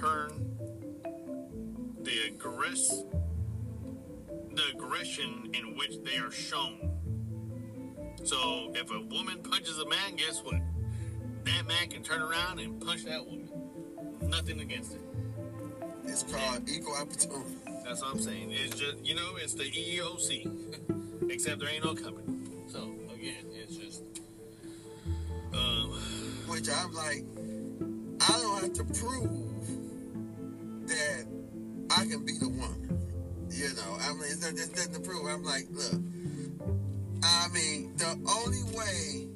turn the aggress the aggression in which they are shown. So if a woman punches a man, guess what? That man can turn around and punch that woman. Nothing against it. It's called equal opportunity. That's what I'm saying. It's just you know, it's the EEOC, except there ain't no company. So again, it's just. Um, Which I'm like, I don't have to prove I can be the one. You know, I mean, there's nothing to prove. I'm like, look, I mean, the only way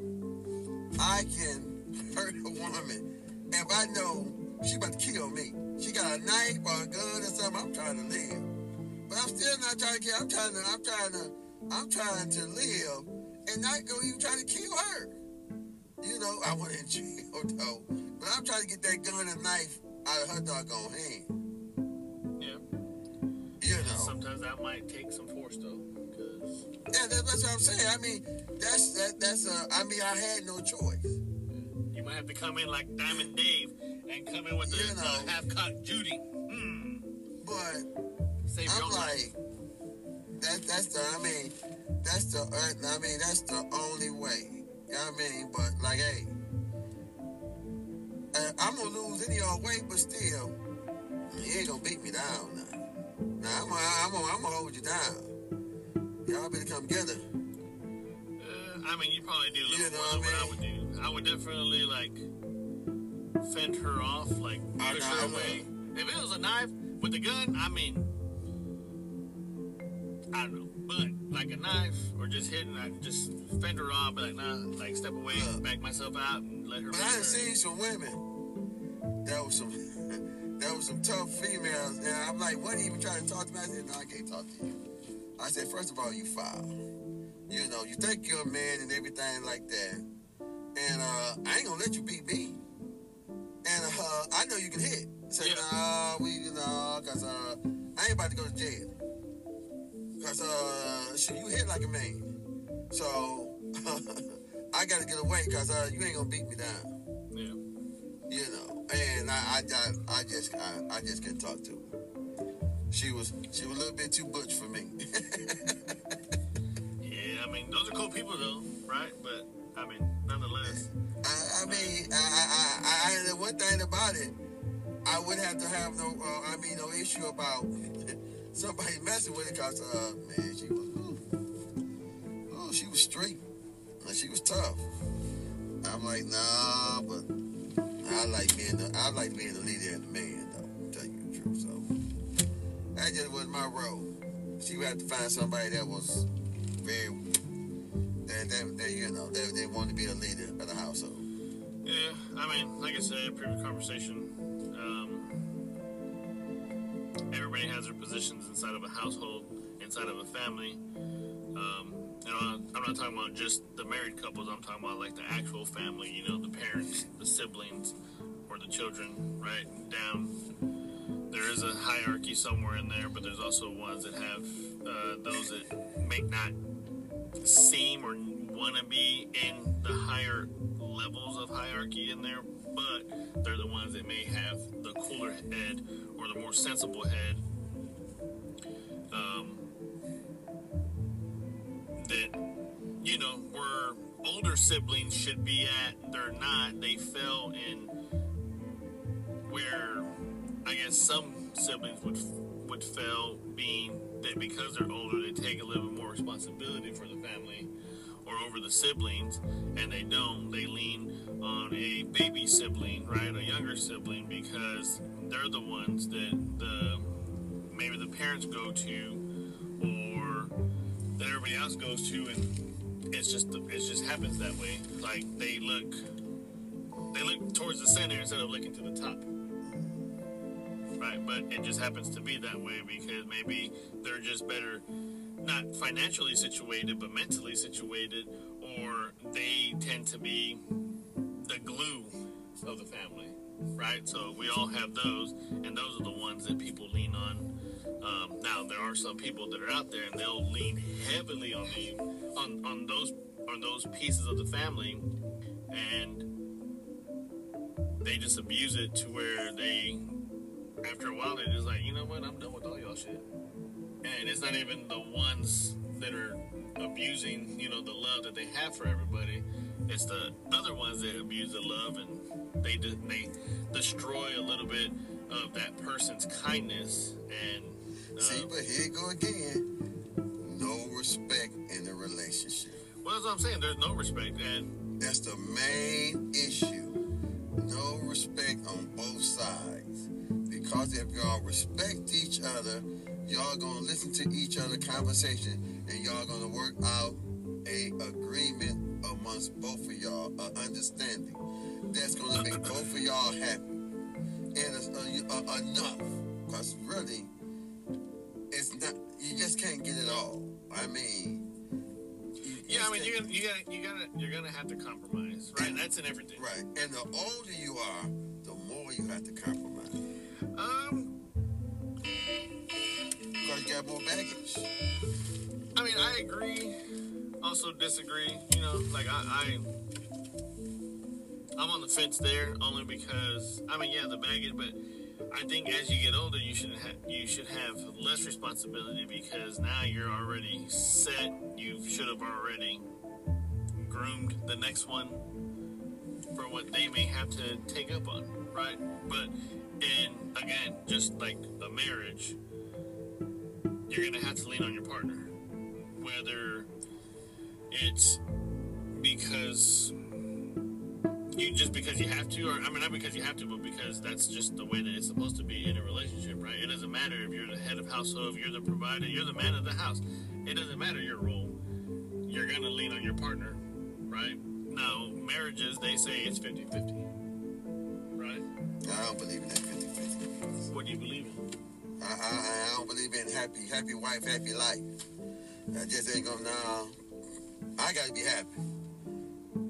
I can hurt a woman if I know she about to kill me. She got a knife or a gun or something. I'm trying to live, but I'm still not trying to kill. I'm trying to. I'm trying to. I'm trying to live and not go even trying to kill her. You know, I want to in jail though, but I'm trying to get that gun and knife out of her doggone hand. Might take some force though, Yeah, that, that's what I'm saying. I mean, that's that. That's a. I mean, I had no choice. you might have to come in like Diamond Dave and come in with the, You know. the half-cocked Judy. Hmm. But Save your I'm life. like, that. That's the. I mean, that's the. Uh, I mean, that's the only way. You know what I mean? But like, hey, uh, I'm gonna lose any old way, but still, you ain't gonna beat me down now. Now I'm. Gonna, I'm. Gonna, I'm gonna hold you down. Y'all better come together. Uh, I mean, you probably do a little You know more than what I what I would do. I would definitely like fend her off, like push her away. If it was a knife with a gun, I mean, I don't know, but like a knife or just hitting, I just fend her off, like nah, like step away, Look. back myself out, and let her. But I done seen some women that was some some tough females, and I'm like, what are you even trying to talk to me? I said, no, I can't talk to you. I said, first of all, you foul. You know, you think you're a man and everything like that, and uh, I ain't gonna let you beat me. And uh, I know you can hit. Say, Yeah. nah, we, you know, cause uh, I ain't about to go to jail. Cause uh, shit, you hit like a man. So I gotta get away, cause uh, you ain't gonna beat me down Yeah. you know, and I, I, I, I just, I, I just couldn't talk to her. She was, she was a little bit too butch for me. Yeah, I mean, those are cool people though, right? But I mean, nonetheless, I, I mean, I, I, I, one thing about it, I wouldn't have to have no, uh, I mean, no issue about somebody messing with it, cause, uh, man, she was, ooh, ooh, she was straight, and she was tough. I'm like, nah, but I like being, the, I like being the leader and the man, though. to Tell you the truth, so that just was my role. She would have to find somebody that was very, that, that, that you know, that they wanted to be the leader of the household. yeah. I mean, like I said, in previous conversation. Um, everybody has their positions inside of a household, inside of a family. Um, and I'm I'm not talking about just the married couples. I'm talking about like the actual family. You know, the parents, the siblings, or the children, right down. There is a hierarchy somewhere in there, but there's also ones that have uh, those that may not seem or want to be in the higher levels of hierarchy in there, but they're the ones that may have the cooler head or the more sensible head. Um, that you know where older siblings should be at, they're not. They fell in where I guess some siblings would would fail, being that because they're older, they take a little bit more responsibility for the family or over the siblings, and they don't. They lean on a baby sibling, right, a younger sibling, because they're the ones that the maybe the parents go to, or everybody else goes to, and it's just it just happens that way. Like they look they look towards the center instead of looking to the top right? But it just happens to be that way because maybe they're just better, not financially situated, but mentally situated, or they tend to be the glue of the family, right? So we all have those, and those are the ones that people lean on. Um, now there are some people that are out there, and they'll lean heavily on the on on those on those pieces of the family, and they just abuse it to where they after a while, they're just like, you know what? I'm done with all y'all shit. And it's not even the ones that are abusing, you know, the love that they have for everybody. It's the other ones that abuse the love and they de- they destroy a little bit of that person's kindness and. See, but here you go again. No respect in the relationship. well, that's what I'm saying. There's no respect, and That's the main issue. No respect on both sides. Because if y'all respect each other, y'all gonna listen to each other conversation and y'all gonna work out a agreement amongst both of y'all, a understanding that's gonna make both of y'all happy. And it's uh, uh, enough. Because really, it's not you just can't get it all. I mean you yeah, I mean, you're gonna, you gotta, you gotta, you're gonna have to compromise, right? That's in everything. Right. And the older you are, the more you have to compromise. Um, Because you got more baggage. I mean, I agree. Also disagree. You know, like I, I, I'm on the fence there only because I mean, yeah, the baggage, but I think as you get older, you should have you should have less responsibility because now you're already set. You should have already groomed the next one for what they may have to take up on, right? But and again, just like a marriage, you're gonna have to lean on your partner, whether it's because you just because you have to, or I mean not because you have to, but because that's just the way that it's supposed to be in a relationship, right? It doesn't matter if you're the head of household, if you're the provider, you're the man of the house. It doesn't matter your role. You're gonna lean on your partner, right? Now, marriages they say it's 50-50. Right? I don't believe in that 50 50. What do you believe in? I, I, I don't believe in happy, happy wife, happy life. I just ain't gonna, nah. I gotta be happy.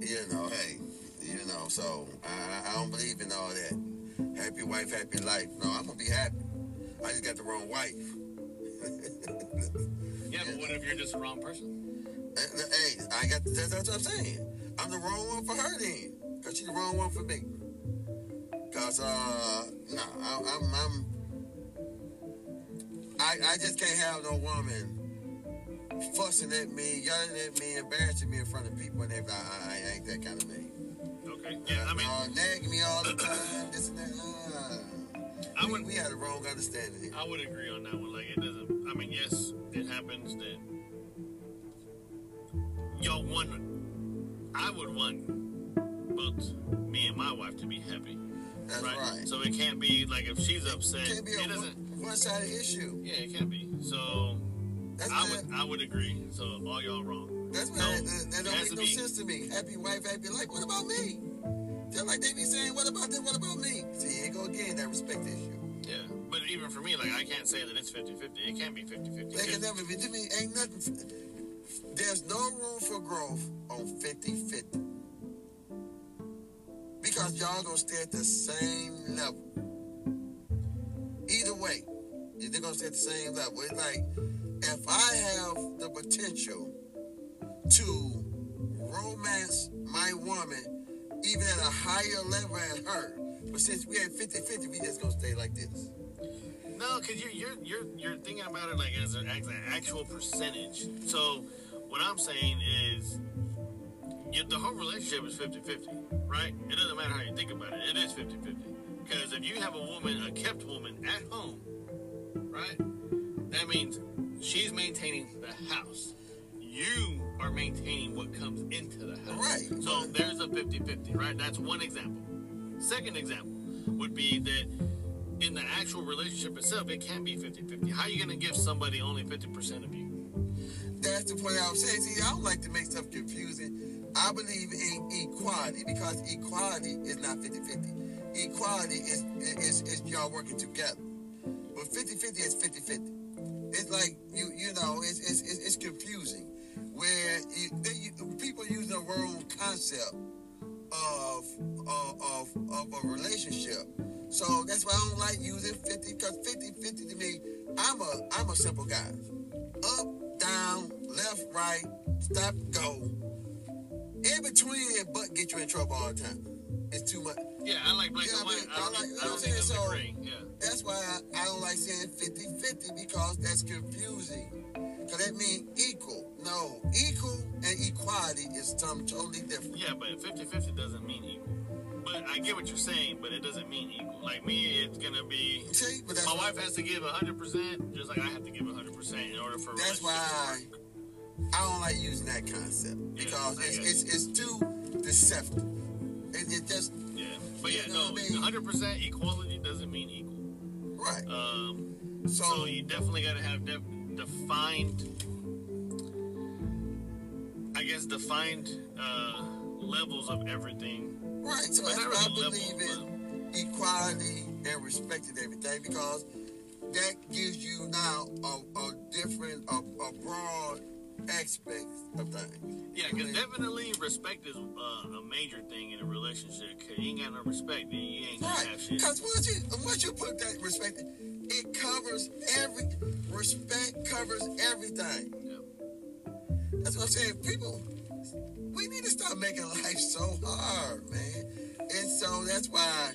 You know, hey, you know, so I, I don't believe in all that. Happy wife, happy life. No, I'm gonna be happy. I just got the wrong wife. Yeah, but what if you're just the wrong person? Hey, I got that's, that's what I'm saying. I'm the wrong one for her then, cause she's the wrong one for me. Cause uh, no, I, I'm, I'm, I, I just can't have no woman fussing at me, yelling at me, embarrassing me in front of people, and everything. I, I, I ain't that kind of man. Yeah, I mean, uh, nagging me all the time, this and that. Uh, I we, would, we had a wrong understanding here. I would agree on that one. Like, it doesn't. I mean, yes, it happens that y'all want. I would want both me and my wife to be happy, That's right? right. So it can't be like if she's upset, It can't be it doesn't. one sided issue. Yeah, it can't be. So That's I would, I would agree. So all y'all wrong. That's No, why that, that don't make no be. sense to me. Happy wife, happy life. What about me? Just like they be saying, what about them? What about me? See, here go again, that respect issue. Yeah, but even for me, like I can't say that it's 50-50. It can't be 50-50. They can never be. To me, ain't nothing. There's no room for growth on 50 50. Because y'all gonna stay at the same level. Either way, they're gonna stay at the same level. It's like, if I have the potential to romance my woman even at a higher level than her, but since we at 50 50, we just gonna stay like this. No, because you're you're you're you're thinking about it like as an, as an actual percentage. So what I'm saying is, the whole relationship is 50-50, right? It doesn't matter how you think about it. It is 50-50. Because if you have a woman, a kept woman at home, right? That means she's maintaining the house. You are maintaining what comes into the house. Right. So there's a 50-50, right? That's one example. Second example would be that in the actual relationship itself, it can be 50-50. How are you going to give somebody only 50% of you? That's the point I was saying. See, I don't like to make stuff confusing. I believe in equality because equality is not 50 50. Equality is, is, is y'all working together. But 50 50 is 50 50. It's like, you you know, it's, it's, it's, it's confusing. Where you, you, people use the wrong concept of, of, of, of a relationship. So that's why I don't like using 50 because 50 50 to me, I'm a I'm a simple guy. Up, down, left, right, stop, go. In between it, but get you in trouble all the time. It's too much. Yeah, I like black Yeah, and I white. mean, I don't, I like- you I know don't what I'm saying? in gray. Yeah. That's why I, I don't like saying 50-50 because that's confusing. Because that means equal. No, equal and equality is something totally different. Yeah, but 50-50 doesn't mean equal. But I get what you're saying, but it doesn't mean equal. Like me, it's gonna be. See, but that's My wife has to give 100%, just like I have to give 100% in order for That's why work. I don't like using that concept because I it's, it's it's too deceptive. It, it just Yeah, but yeah, no, what 100% equality doesn't mean equal. right. Um, So, so you definitely got to have de- defined, I guess, defined uh, levels of everything. right. So that's why I really believe in equality and respect and everything because that gives you now a, a different, a, a broad aspect of things. Yeah, because definitely respect is uh, a major thing in a relationship. Cause you ain't got no respect, then you ain't gonna Right. have shit. Because once you once you put that respect, it covers every respect covers everything. Yeah. That's what I'm saying. People, we need to stop making life so hard, man. And so that's why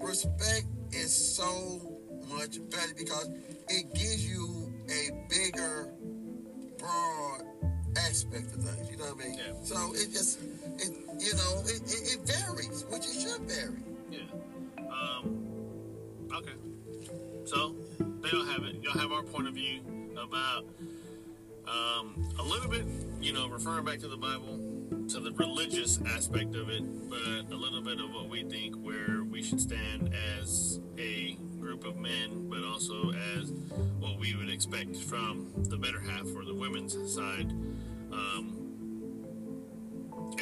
respect is so much better because it gives you a bigger, broad aspect of things. You know what I mean? Yeah. So it just, it, you know, it, it, it varies, which it should vary. Yeah. Um. Okay. So they don't have it. Y'all have our point of view about um, a little bit, you know, referring back to the Bible, to the religious aspect of it, but a little bit of what we think where we should stand as a group of men, but also as what we would expect from the better half or the women's side. Um,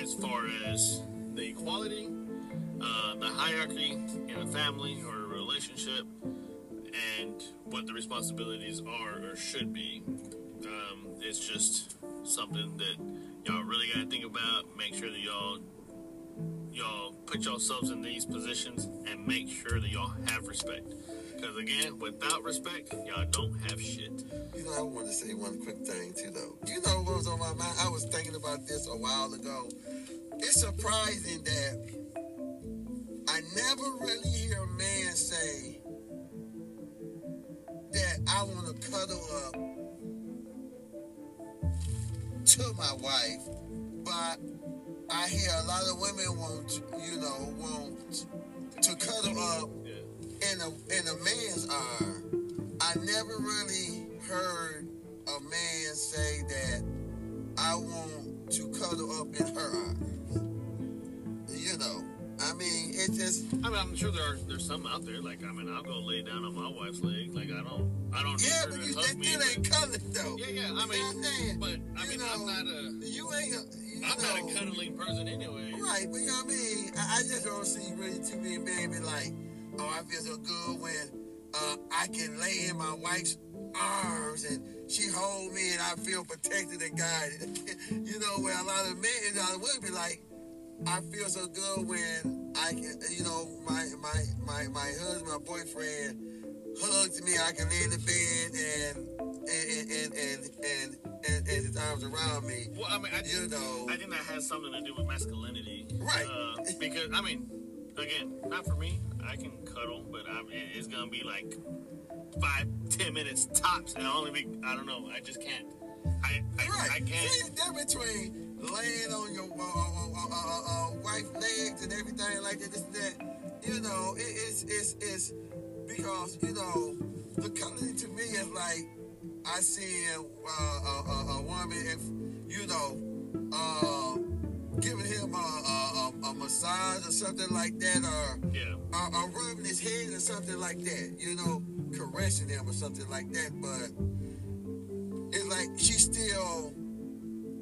as far as the equality, uh, the hierarchy in a family or a relationship, and what the responsibilities are or should be. Um, it's just something that y'all really got to think about. Make sure that y'all y'all put yourselves in these positions and make sure that y'all have respect. Because again, without respect, y'all don't have shit. You know, I want to say one quick thing too, though. You know what was on my mind? I was thinking about this a while ago. It's surprising that I never really hear a man say that I want to cuddle up to my wife, but I hear a lot of women want, you know, want to cuddle up in a in a man's arm, I never really heard a man say that I want to cuddle up in her arms. You know, I mean, it just I mean, I'm sure there are there's some out there. Like, I mean, I'll go lay down on my wife's leg. Like, I don't, I don't yeah, but you that still ain't cuddling though. Yeah, yeah. I You know what mean, saying? but I mean, know, I'm not a, You ain't. A, you I'm know, not a cuddling person anyway. Right, but you know what I mean? I, I just don't see really too many men be like, oh, I feel so good when uh, I can lay in my wife's arms and she hold me and I feel protected and guided. you know, where a lot of men, a lot of women be like, I feel so good when I can, you know, my my my my husband, my boyfriend hugs me. I can lay in the bed and and and and and, and, and his arms around me. Well, I mean, I You think, know, I think that has something to do with masculinity, Right. Uh, because I mean, again, not for me. I can cuddle, but I, it- it's gonna be like five, ten minutes tops, and I'll only be. I don't know. I just can't. I I, Right. I can't. See difference between laying on your uh, uh, uh, uh, uh, wife's legs and everything like that, this and that. You know, it, it's it's it's because you know the cuddling to me is like I see uh, a, a, a woman if you know uh, giving him a, a, a, massage or something like that, or Yeah. or, or rubbing his head or something like that. You know, caressing him or something like that, but it's like she's still,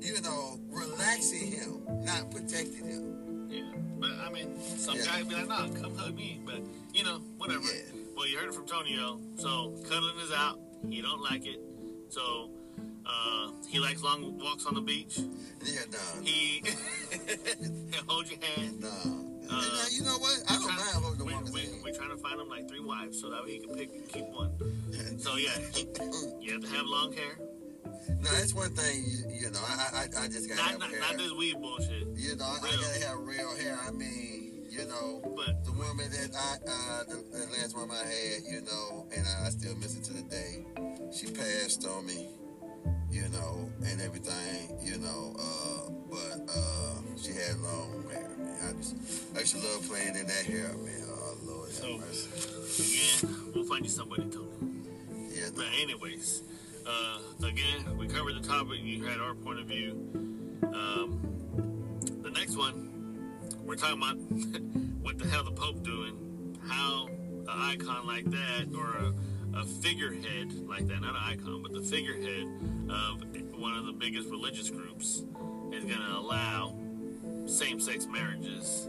you know, relaxing him, not protecting him. Yeah, but I mean, some Yeah. guys be like, "Nah, come hug me," but you know, whatever. Yeah. Well, you heard it from Tonio. So cuddling is out. He don't like it. So uh, he likes long walks on the beach. Yeah, no, He he'll hold your hand. no. Uh, and now, you know what? I don't Trying- mind holding the we, woman's we, hand. we're trying to find him like three wives so that way he can pick keep one. So yeah, you have to have long hair. No, that's one thing. You, you know, I, I, I just gotta Not have not, hair. not this weed bullshit. you know, I, I gotta have real hair. I mean, You know, But the woman that I, uh, the, the last woman I had, you know, and I still miss it to the day. She passed on me, you know, and everything, you know. Uh, but uh, she had long hair, man. I just, I used to love playing in that hair, man. Oh Lord, have So- mercy. again, we'll find you somebody, Tony. Yeah, But anyways, uh, again, we covered the topic. You had our point of view. Um, the next one, we're talking about what the hell the Pope doing, how an icon like that or a, a figurehead like that, not an icon, but the figurehead of one of the biggest religious groups is going to allow same-sex marriages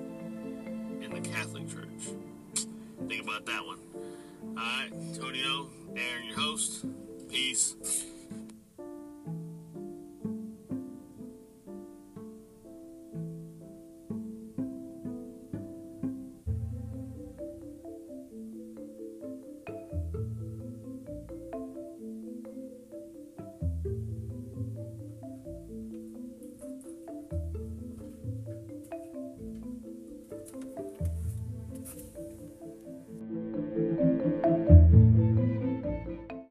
in the Catholic Church. Think about that one. All right, Tonio, Aaron, your host. Peace.